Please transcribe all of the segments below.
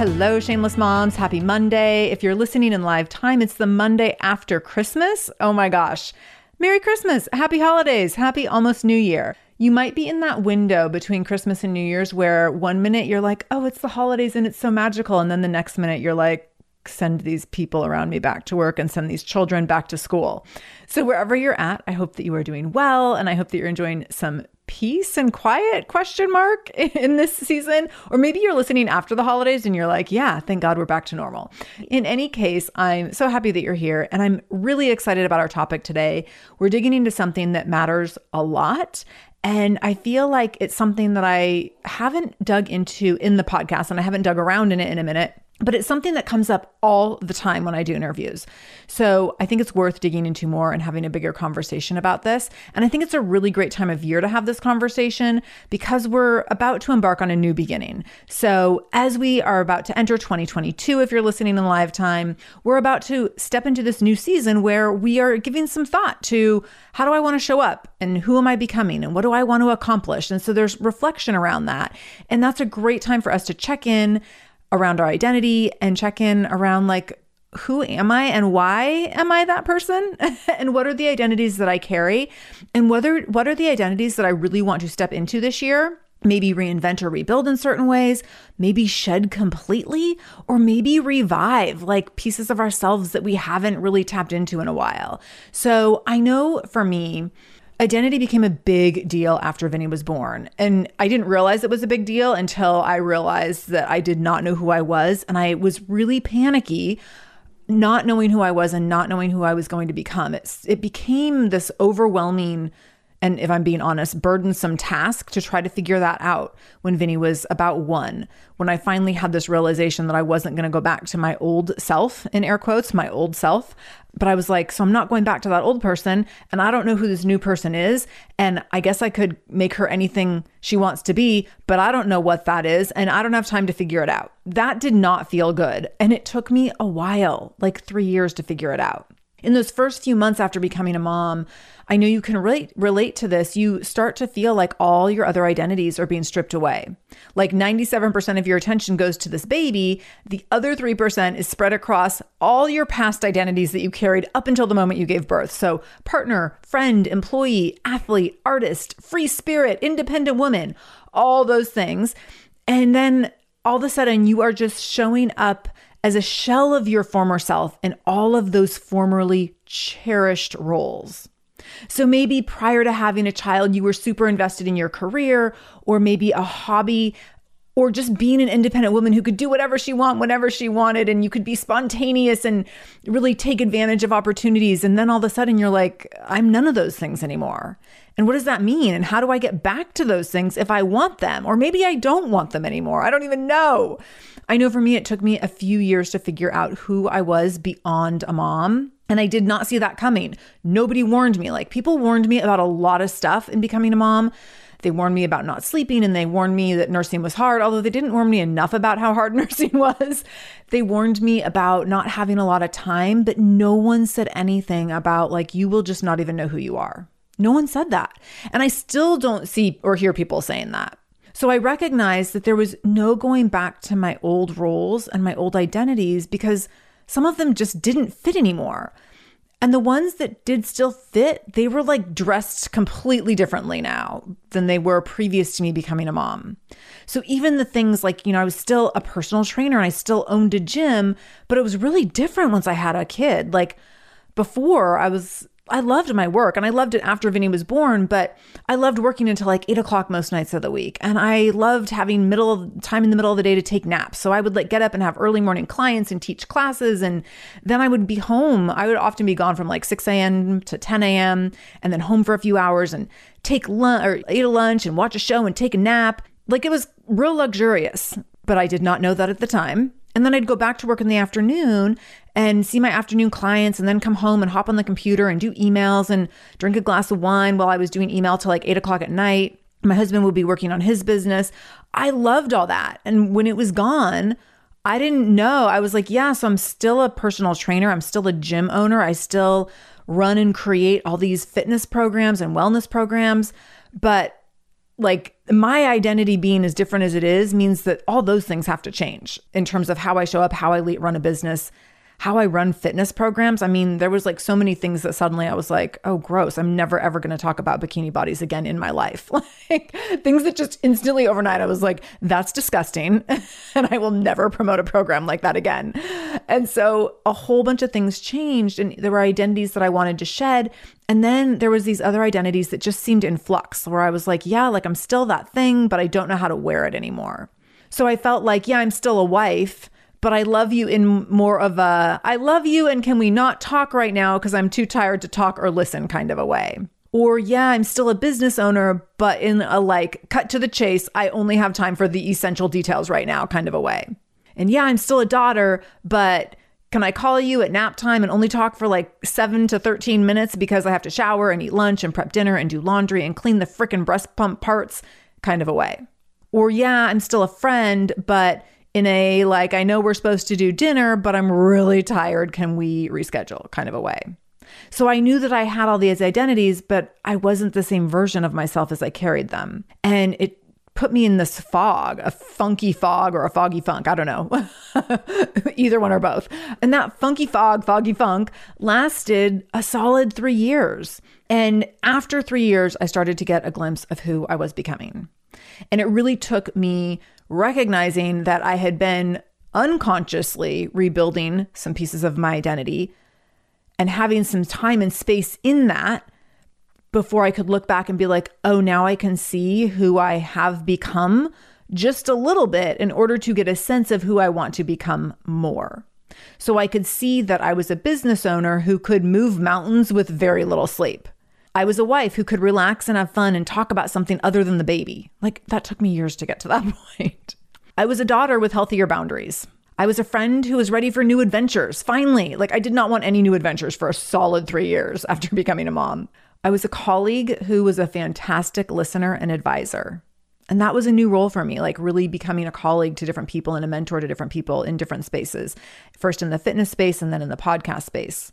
Hello, Shameless Moms. Happy Monday. If you're listening in live time, it's the Monday after Christmas. Oh my gosh. Merry Christmas. Happy holidays. Happy almost New Year. You might be in that window between Christmas and New Year's where one minute you're like, oh, it's the holidays and it's so magical. And then the next minute you're like, send these people around me back to work and send these children back to school. So, wherever you're at, I hope that you are doing well and I hope that you're enjoying some peace and quiet question mark in this season? Or maybe you're listening after the holidays and you're like yeah thank god we're back to normal. In any case i'm so happy that you're here and i'm really excited about our topic today. We're digging into something that matters a lot and I feel like it's something that I haven't dug into in the podcast and I haven't dug around in it in a minute but it's something that comes up all the time when I do interviews. So I think it's worth digging into more and having a bigger conversation about this. And I think it's a really great time of year to have this conversation because we're about to embark on a new beginning. So as we are about to enter 2022, if you're listening in live time, we're about to step into this new season where we are giving some thought to how do I want to show up and who am I becoming and what do I want to accomplish? And so there's reflection around that. And that's a great time for us to check in around our identity and check in around like who am I and why am I that person? and what are the identities that I carry? And whether what are the identities that I really want to step into this year? Maybe reinvent or rebuild in certain ways, maybe shed completely, or maybe revive like pieces of ourselves that we haven't really tapped into in a while. So I know for me, Identity became a big deal after Vinny was born. And I didn't realize it was a big deal until I realized that I did not know who I was. And I was really panicky, not knowing who I was and not knowing who I was going to become. It's, it became this overwhelming and if I'm being honest, burdensome task to try to figure that out when Vinny was about one. When I finally had this realization that I wasn't going to go back to my old self, in air quotes, my old self. But I was like, so I'm not going back to that old person, and I don't know who this new person is. And I guess I could make her anything she wants to be, but I don't know what that is, and I don't have time to figure it out. That did not feel good. And it took me a while, like three years to figure it out. In those first few months after becoming a mom, I know you can relate relate to this. You start to feel like all your other identities are being stripped away. Like 97% of your attention goes to this baby, the other 3% is spread across all your past identities that you carried up until the moment you gave birth. So, partner, friend, employee, athlete, artist, free spirit, independent woman, all those things. And then all of a sudden you are just showing up as a shell of your former self in all of those formerly cherished roles. So maybe prior to having a child, you were super invested in your career, or maybe a hobby, or just being an independent woman who could do whatever she want whenever she wanted, and you could be spontaneous and really take advantage of opportunities. And then all of a sudden, you're like, I'm none of those things anymore. And what does that mean? And how do I get back to those things if I want them? Or maybe I don't want them anymore. I don't even know. I know for me, it took me a few years to figure out who I was beyond a mom. And I did not see that coming. Nobody warned me. Like people warned me about a lot of stuff in becoming a mom. They warned me about not sleeping and they warned me that nursing was hard, although they didn't warn me enough about how hard nursing was. They warned me about not having a lot of time, but no one said anything about like, you will just not even know who you are. No one said that. And I still don't see or hear people saying that. So I recognized that there was no going back to my old roles and my old identities because some of them just didn't fit anymore. And the ones that did still fit, they were like dressed completely differently now than they were previous to me becoming a mom. So even the things like, you know, I was still a personal trainer and I still owned a gym, but it was really different once I had a kid. Like before, I was I loved my work and I loved it after Vinny was born, but I loved working until like eight o'clock most nights of the week. And I loved having middle time in the middle of the day to take naps. So I would like get up and have early morning clients and teach classes. And then I would be home. I would often be gone from like 6 a.m. to 10 a.m. and then home for a few hours and take lunch or eat a lunch and watch a show and take a nap. Like it was real luxurious, but I did not know that at the time. And then I'd go back to work in the afternoon and see my afternoon clients and then come home and hop on the computer and do emails and drink a glass of wine while I was doing email till like eight o'clock at night. My husband would be working on his business. I loved all that. And when it was gone, I didn't know. I was like, yeah, so I'm still a personal trainer. I'm still a gym owner. I still run and create all these fitness programs and wellness programs. But like my identity being as different as it is means that all those things have to change in terms of how I show up, how I run a business, how I run fitness programs. I mean, there was like so many things that suddenly I was like, oh, gross. I'm never ever going to talk about bikini bodies again in my life. like things that just instantly overnight, I was like, that's disgusting. and I will never promote a program like that again. And so a whole bunch of things changed and there were identities that I wanted to shed. And then there was these other identities that just seemed in flux where I was like, yeah, like I'm still that thing, but I don't know how to wear it anymore. So I felt like, yeah, I'm still a wife, but I love you in more of a I love you and can we not talk right now because I'm too tired to talk or listen kind of a way. Or yeah, I'm still a business owner, but in a like cut to the chase, I only have time for the essential details right now kind of a way. And yeah, I'm still a daughter, but can I call you at nap time and only talk for like 7 to 13 minutes because I have to shower and eat lunch and prep dinner and do laundry and clean the frickin' breast pump parts kind of a way. Or yeah, I'm still a friend, but in a like, I know we're supposed to do dinner, but I'm really tired. Can we reschedule kind of a way? So I knew that I had all these identities, but I wasn't the same version of myself as I carried them. And it put me in this fog, a funky fog or a foggy funk. I don't know. Either one or both. And that funky fog, foggy funk lasted a solid three years. And after three years, I started to get a glimpse of who I was becoming. And it really took me recognizing that I had been unconsciously rebuilding some pieces of my identity and having some time and space in that before I could look back and be like, oh, now I can see who I have become just a little bit in order to get a sense of who I want to become more. So I could see that I was a business owner who could move mountains with very little sleep. I was a wife who could relax and have fun and talk about something other than the baby. Like, that took me years to get to that point. I was a daughter with healthier boundaries. I was a friend who was ready for new adventures. Finally, like, I did not want any new adventures for a solid three years after becoming a mom. I was a colleague who was a fantastic listener and advisor. And that was a new role for me, like really becoming a colleague to different people and a mentor to different people in different spaces, first in the fitness space and then in the podcast space.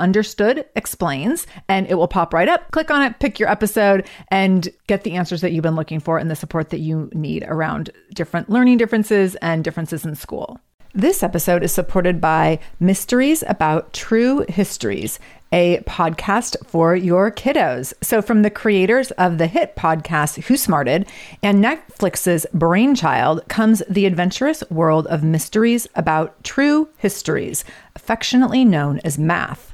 Understood Explains, and it will pop right up. Click on it, pick your episode, and get the answers that you've been looking for and the support that you need around different learning differences and differences in school. This episode is supported by Mysteries About True Histories, a podcast for your kiddos. So, from the creators of the hit podcast Who Smarted and Netflix's Brainchild comes the adventurous world of mysteries about true histories, affectionately known as math.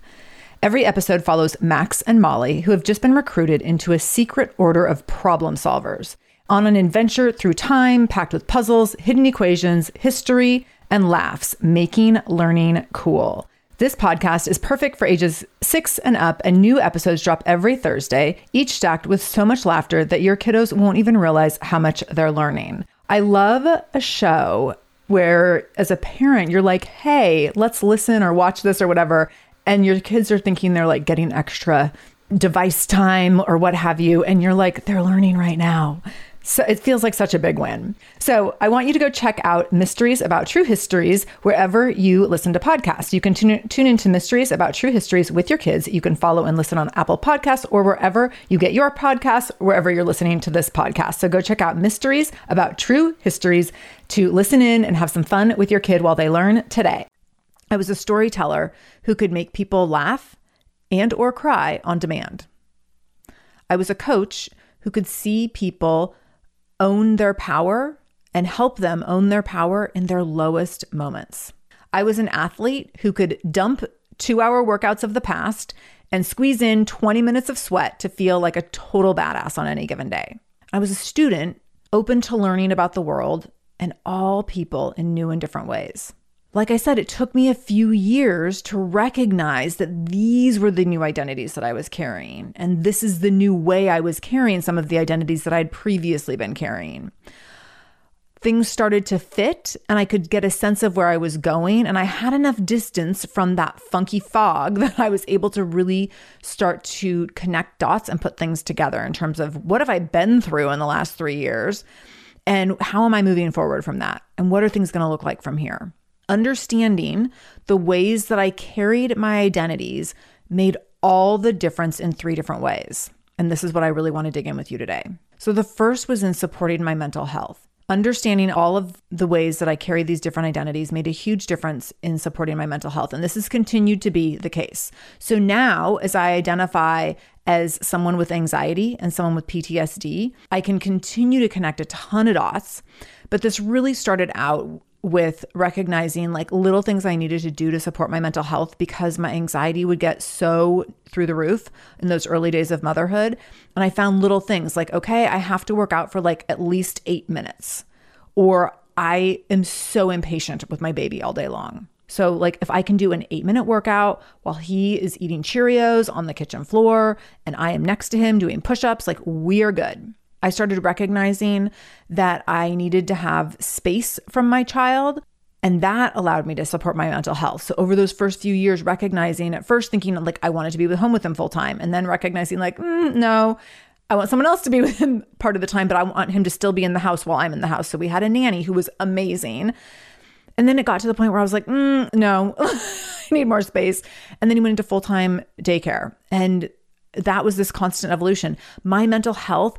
Every episode follows Max and Molly, who have just been recruited into a secret order of problem solvers on an adventure through time packed with puzzles, hidden equations, history, and laughs, making learning cool. This podcast is perfect for ages six and up, and new episodes drop every Thursday, each stacked with so much laughter that your kiddos won't even realize how much they're learning. I love a show where, as a parent, you're like, hey, let's listen or watch this or whatever. And your kids are thinking they're like getting extra device time or what have you. And you're like, they're learning right now. So it feels like such a big win. So I want you to go check out Mysteries About True Histories wherever you listen to podcasts. You can tune, tune into Mysteries About True Histories with your kids. You can follow and listen on Apple Podcasts or wherever you get your podcasts, wherever you're listening to this podcast. So go check out Mysteries About True Histories to listen in and have some fun with your kid while they learn today. I was a storyteller who could make people laugh and or cry on demand. I was a coach who could see people own their power and help them own their power in their lowest moments. I was an athlete who could dump two hour workouts of the past and squeeze in 20 minutes of sweat to feel like a total badass on any given day. I was a student open to learning about the world and all people in new and different ways. Like I said, it took me a few years to recognize that these were the new identities that I was carrying. And this is the new way I was carrying some of the identities that I'd previously been carrying. Things started to fit, and I could get a sense of where I was going. And I had enough distance from that funky fog that I was able to really start to connect dots and put things together in terms of what have I been through in the last three years? And how am I moving forward from that? And what are things going to look like from here? Understanding the ways that I carried my identities made all the difference in three different ways. And this is what I really want to dig in with you today. So, the first was in supporting my mental health. Understanding all of the ways that I carry these different identities made a huge difference in supporting my mental health. And this has continued to be the case. So now, as I identify as someone with anxiety and someone with PTSD, I can continue to connect a ton of dots. But this really started out with recognizing like little things I needed to do to support my mental health because my anxiety would get so through the roof in those early days of motherhood. And I found little things like, okay, I have to work out for like at least eight minutes, or I am so impatient with my baby all day long. So, like, if I can do an eight minute workout while he is eating Cheerios on the kitchen floor and I am next to him doing push ups, like, we're good. I started recognizing that I needed to have space from my child. And that allowed me to support my mental health. So, over those first few years, recognizing at first thinking like I wanted to be with home with him full time, and then recognizing like, mm, no, I want someone else to be with him part of the time, but I want him to still be in the house while I'm in the house. So, we had a nanny who was amazing. And then it got to the point where I was like, mm, no, I need more space. And then he went into full time daycare. And that was this constant evolution. My mental health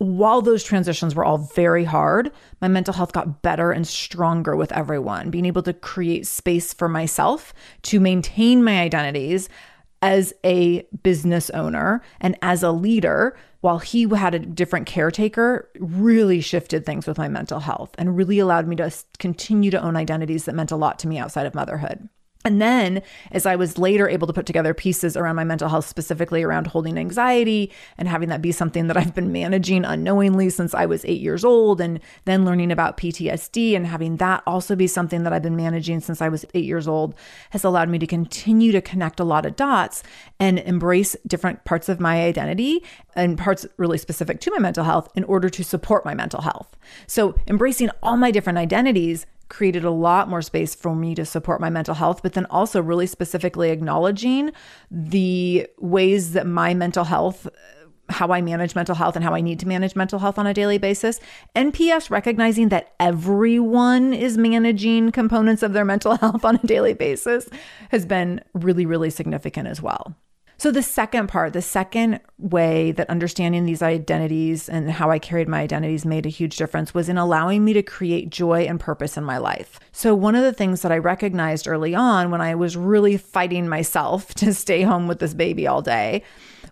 while those transitions were all very hard, my mental health got better and stronger with everyone, being able to create space for myself to maintain my identities as a business owner and as a leader while he had a different caretaker really shifted things with my mental health and really allowed me to continue to own identities that meant a lot to me outside of motherhood. And then, as I was later able to put together pieces around my mental health, specifically around holding anxiety and having that be something that I've been managing unknowingly since I was eight years old, and then learning about PTSD and having that also be something that I've been managing since I was eight years old, has allowed me to continue to connect a lot of dots and embrace different parts of my identity and parts really specific to my mental health in order to support my mental health. So, embracing all my different identities created a lot more space for me to support my mental health, but then also really specifically acknowledging the ways that my mental health how I manage mental health and how I need to manage mental health on a daily basis. NPS recognizing that everyone is managing components of their mental health on a daily basis has been really, really significant as well. So, the second part, the second way that understanding these identities and how I carried my identities made a huge difference was in allowing me to create joy and purpose in my life. So, one of the things that I recognized early on when I was really fighting myself to stay home with this baby all day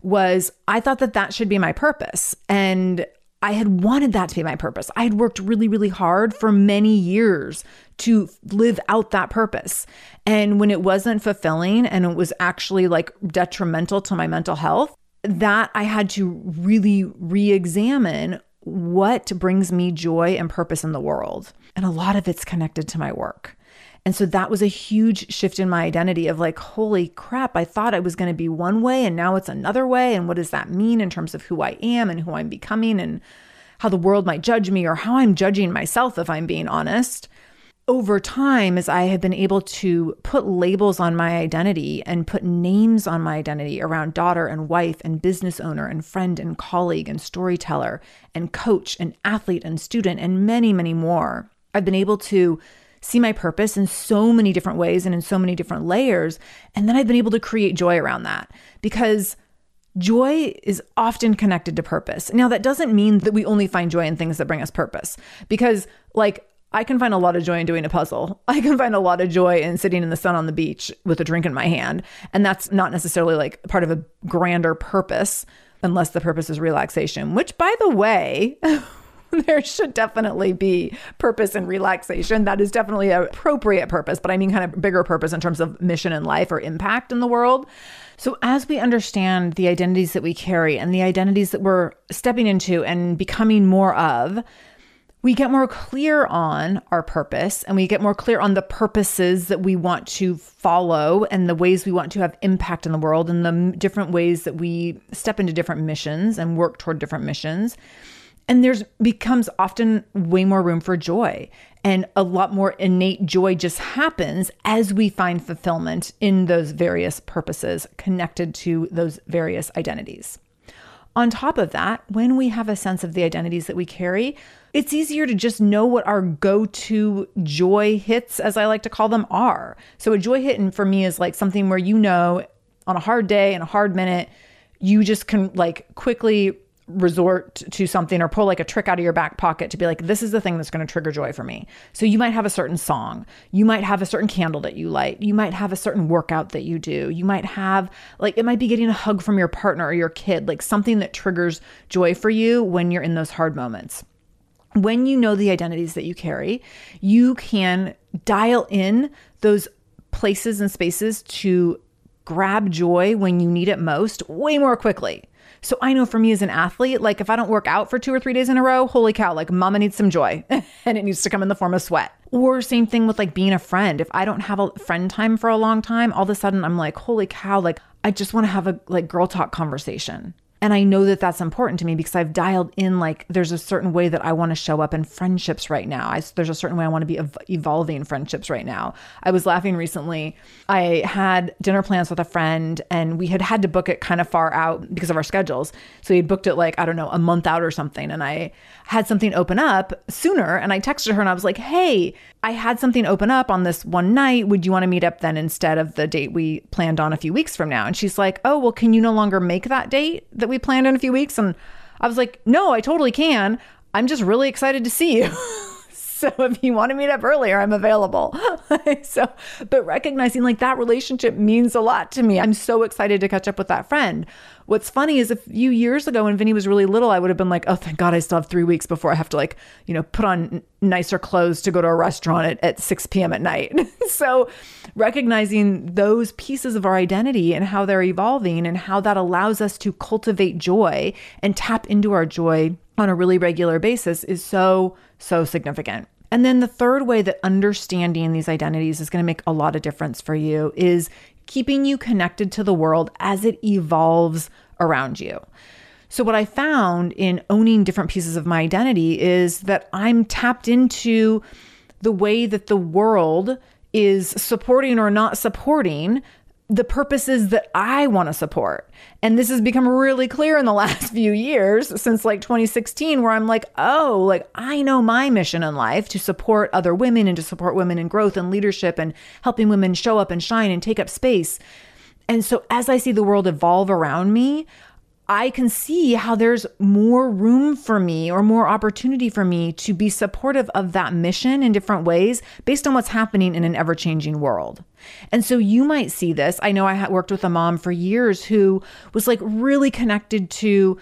was I thought that that should be my purpose. And I had wanted that to be my purpose. I had worked really, really hard for many years to live out that purpose. And when it wasn't fulfilling and it was actually like detrimental to my mental health, that I had to really re examine what brings me joy and purpose in the world. And a lot of it's connected to my work. And so that was a huge shift in my identity of like, holy crap, I thought I was going to be one way and now it's another way. And what does that mean in terms of who I am and who I'm becoming and how the world might judge me or how I'm judging myself, if I'm being honest? Over time, as I have been able to put labels on my identity and put names on my identity around daughter and wife and business owner and friend and colleague and storyteller and coach and athlete and student and many, many more, I've been able to see my purpose in so many different ways and in so many different layers. And then I've been able to create joy around that because joy is often connected to purpose. Now, that doesn't mean that we only find joy in things that bring us purpose because, like, I can find a lot of joy in doing a puzzle. I can find a lot of joy in sitting in the sun on the beach with a drink in my hand. And that's not necessarily like part of a grander purpose, unless the purpose is relaxation, which, by the way, there should definitely be purpose and relaxation. That is definitely an appropriate purpose, but I mean kind of bigger purpose in terms of mission in life or impact in the world. So, as we understand the identities that we carry and the identities that we're stepping into and becoming more of, we get more clear on our purpose and we get more clear on the purposes that we want to follow and the ways we want to have impact in the world and the different ways that we step into different missions and work toward different missions. And there's becomes often way more room for joy. And a lot more innate joy just happens as we find fulfillment in those various purposes connected to those various identities. On top of that, when we have a sense of the identities that we carry, it's easier to just know what our go to joy hits, as I like to call them, are. So, a joy hit for me is like something where you know on a hard day and a hard minute, you just can like quickly resort to something or pull like a trick out of your back pocket to be like, this is the thing that's going to trigger joy for me. So you might have a certain song, you might have a certain candle that you light, you might have a certain workout that you do, you might have like, it might be getting a hug from your partner or your kid, like something that triggers joy for you when you're in those hard moments. When you know the identities that you carry, you can dial in those places and spaces to grab joy when you need it most way more quickly. So I know for me as an athlete, like if I don't work out for two or three days in a row, holy cow, like mama needs some joy and it needs to come in the form of sweat. Or same thing with like being a friend. If I don't have a friend time for a long time, all of a sudden I'm like, holy cow, like I just want to have a like girl talk conversation. And I know that that's important to me because I've dialed in like there's a certain way that I want to show up in friendships right now. I, there's a certain way I want to be ev- evolving friendships right now. I was laughing recently. I had dinner plans with a friend and we had had to book it kind of far out because of our schedules. So we had booked it like, I don't know, a month out or something. And I had something open up sooner. And I texted her and I was like, hey, I had something open up on this one night. Would you want to meet up then instead of the date we planned on a few weeks from now? And she's like, oh, well, can you no longer make that date that we planned in a few weeks? And I was like, no, I totally can. I'm just really excited to see you. so if you want to meet up earlier, I'm available. so, but recognizing like that relationship means a lot to me. I'm so excited to catch up with that friend. What's funny is a few years ago when Vinny was really little, I would have been like, oh, thank God I still have three weeks before I have to like, you know, put on nicer clothes to go to a restaurant at, at 6 p.m. at night. so recognizing those pieces of our identity and how they're evolving and how that allows us to cultivate joy and tap into our joy on a really regular basis is so, so significant. And then the third way that understanding these identities is going to make a lot of difference for you is keeping you connected to the world as it evolves around you. So, what I found in owning different pieces of my identity is that I'm tapped into the way that the world is supporting or not supporting the purposes that I want to support. And this has become really clear in the last few years since like 2016, where I'm like, oh, like I know my mission in life to support other women and to support women in growth and leadership and helping women show up and shine and take up space. And so as I see the world evolve around me, I can see how there's more room for me or more opportunity for me to be supportive of that mission in different ways based on what's happening in an ever changing world. And so you might see this. I know I worked with a mom for years who was like really connected to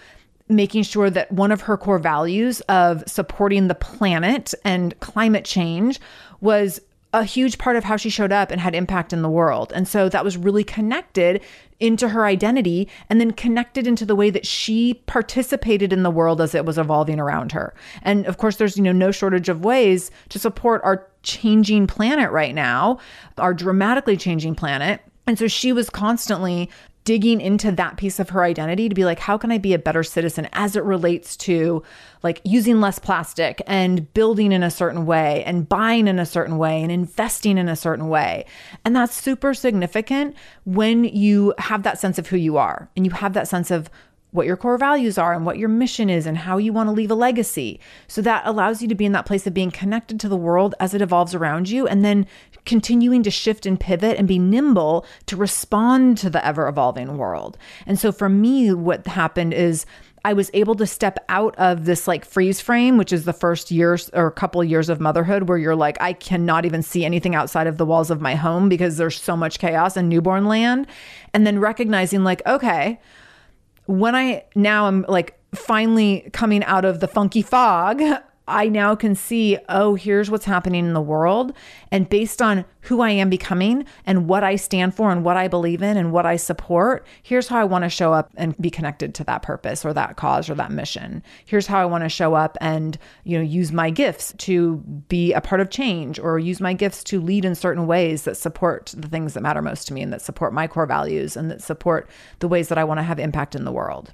making sure that one of her core values of supporting the planet and climate change was a huge part of how she showed up and had impact in the world. And so that was really connected into her identity and then connected into the way that she participated in the world as it was evolving around her. And of course there's you know no shortage of ways to support our changing planet right now, our dramatically changing planet. And so she was constantly digging into that piece of her identity to be like, how can I be a better citizen as it relates to like using less plastic and building in a certain way and buying in a certain way and investing in a certain way. And that's super significant when you have that sense of who you are and you have that sense of what your core values are and what your mission is and how you want to leave a legacy. So that allows you to be in that place of being connected to the world as it evolves around you and then continuing to shift and pivot and be nimble to respond to the ever evolving world. And so for me, what happened is I was able to step out of this like freeze frame, which is the first years or couple years of motherhood where you're like, I cannot even see anything outside of the walls of my home because there's so much chaos in newborn land. And then recognizing, like, okay, when I now I'm like finally coming out of the funky fog I now can see, oh, here's what's happening in the world. And based on who I am becoming and what I stand for and what I believe in and what I support, here's how I want to show up and be connected to that purpose or that cause or that mission. Here's how I want to show up and, you know, use my gifts to be a part of change or use my gifts to lead in certain ways that support the things that matter most to me and that support my core values and that support the ways that I want to have impact in the world.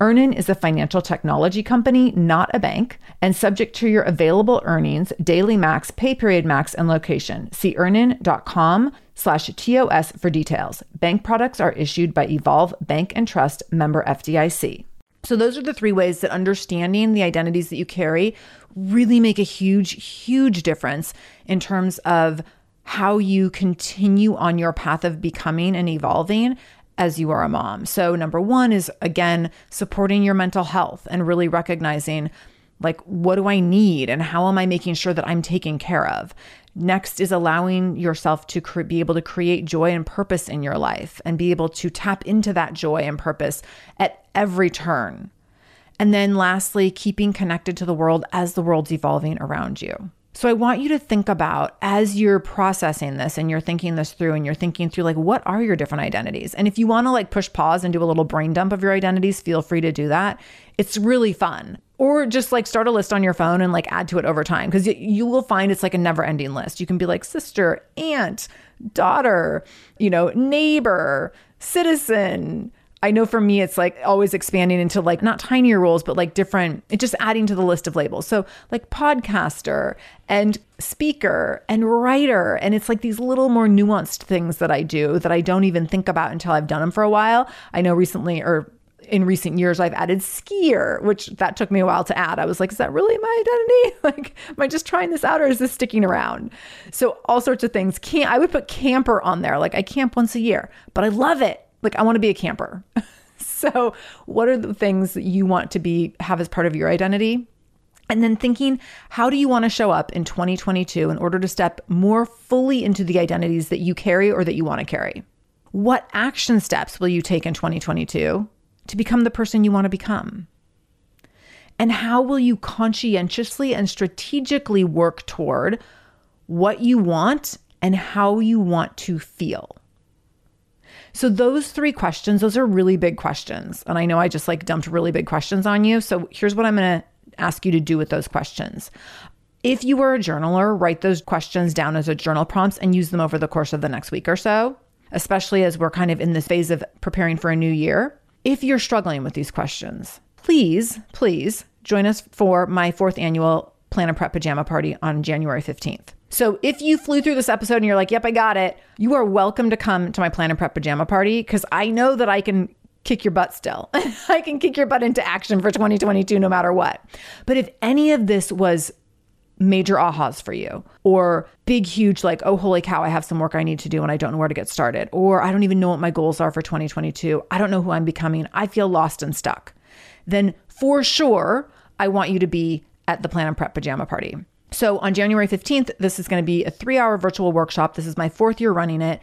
EarnIn is a financial technology company, not a bank, and subject to your available earnings, daily max, pay period max, and location. See earnin.com slash TOS for details. Bank products are issued by Evolve Bank and Trust member FDIC. So those are the three ways that understanding the identities that you carry really make a huge, huge difference in terms of how you continue on your path of becoming and evolving as you are a mom. So, number one is again, supporting your mental health and really recognizing like, what do I need and how am I making sure that I'm taken care of? Next is allowing yourself to cre- be able to create joy and purpose in your life and be able to tap into that joy and purpose at every turn. And then lastly, keeping connected to the world as the world's evolving around you. So I want you to think about as you're processing this and you're thinking this through and you're thinking through like what are your different identities? And if you want to like push pause and do a little brain dump of your identities, feel free to do that. It's really fun. Or just like start a list on your phone and like add to it over time because you will find it's like a never ending list. You can be like sister, aunt, daughter, you know, neighbor, citizen, I know for me, it's like always expanding into like not tinier roles, but like different, it just adding to the list of labels. So, like podcaster and speaker and writer. And it's like these little more nuanced things that I do that I don't even think about until I've done them for a while. I know recently, or in recent years I've added skier, which that took me a while to add. I was like, is that really my identity? Like, am I just trying this out or is this sticking around? So all sorts of things. Can't I would put camper on there. Like I camp once a year, but I love it like I want to be a camper. so, what are the things that you want to be have as part of your identity? And then thinking, how do you want to show up in 2022 in order to step more fully into the identities that you carry or that you want to carry? What action steps will you take in 2022 to become the person you want to become? And how will you conscientiously and strategically work toward what you want and how you want to feel? So those three questions, those are really big questions. And I know I just like dumped really big questions on you. So here's what I'm going to ask you to do with those questions. If you were a journaler, write those questions down as a journal prompts and use them over the course of the next week or so, especially as we're kind of in this phase of preparing for a new year. If you're struggling with these questions, please, please join us for my fourth annual Plan and Prep Pajama Party on January 15th. So if you flew through this episode and you're like, yep, I got it, you are welcome to come to my Plan and Prep Pajama Party because I know that I can kick your butt still. I can kick your butt into action for 2022 no matter what. But if any of this was major ahas for you or big huge like oh holy cow i have some work i need to do and i don't know where to get started or i don't even know what my goals are for 2022 i don't know who i'm becoming i feel lost and stuck then for sure i want you to be at the plan and prep pajama party so on january 15th this is going to be a three hour virtual workshop this is my fourth year running it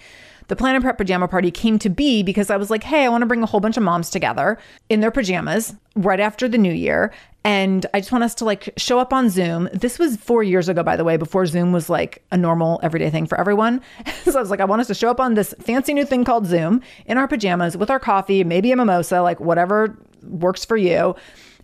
the Plan and Prep Pajama Party came to be because I was like, hey, I want to bring a whole bunch of moms together in their pajamas right after the new year. And I just want us to like show up on Zoom. This was four years ago, by the way, before Zoom was like a normal everyday thing for everyone. so I was like, I want us to show up on this fancy new thing called Zoom in our pajamas with our coffee, maybe a mimosa, like whatever works for you.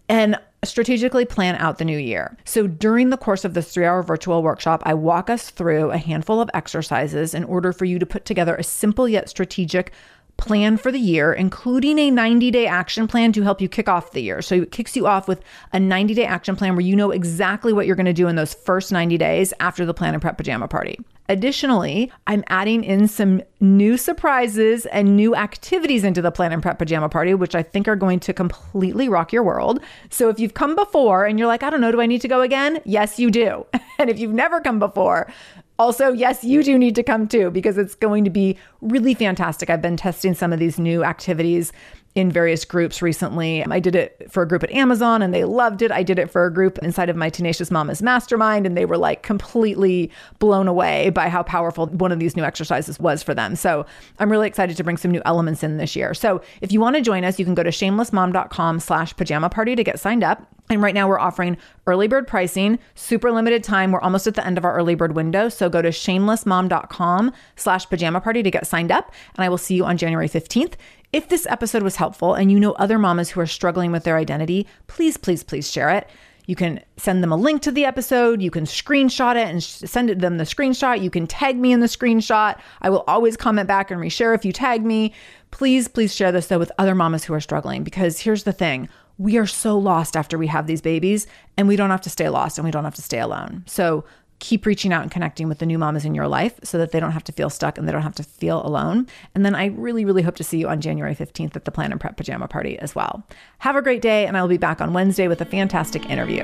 And strategically plan out the new year. So, during the course of this three hour virtual workshop, I walk us through a handful of exercises in order for you to put together a simple yet strategic plan for the year, including a 90 day action plan to help you kick off the year. So it kicks you off with a 90 day action plan where you know exactly what you're going to do in those first 90 days after the plan and prep pajama party. Additionally, I'm adding in some new surprises and new activities into the Plan and Prep Pajama Party, which I think are going to completely rock your world. So if you've come before and you're like, I don't know, do I need to go again? Yes, you do. And if you've never come before, also, yes, you do need to come too because it's going to be really fantastic. I've been testing some of these new activities in various groups recently. I did it for a group at Amazon and they loved it. I did it for a group inside of my Tenacious Mamas Mastermind and they were like completely blown away by how powerful one of these new exercises was for them. So I'm really excited to bring some new elements in this year. So if you want to join us, you can go to shamelessmom.com slash pajama party to get signed up. And right now we're offering early bird pricing, super limited time. We're almost at the end of our early bird window. So go to shamelessmom.com slash pajama party to get signed up. And I will see you on January 15th. If this episode was helpful and you know other mamas who are struggling with their identity, please, please, please share it. You can send them a link to the episode. You can screenshot it and send it them the screenshot. You can tag me in the screenshot. I will always comment back and reshare if you tag me. Please, please share this though with other mamas who are struggling because here's the thing we are so lost after we have these babies and we don't have to stay lost and we don't have to stay alone. So keep reaching out and connecting with the new mamas in your life so that they don't have to feel stuck and they don't have to feel alone. And then I really, really hope to see you on January 15th at the Plan and Prep Pajama Party as well. Have a great day, and I will be back on Wednesday with a fantastic interview.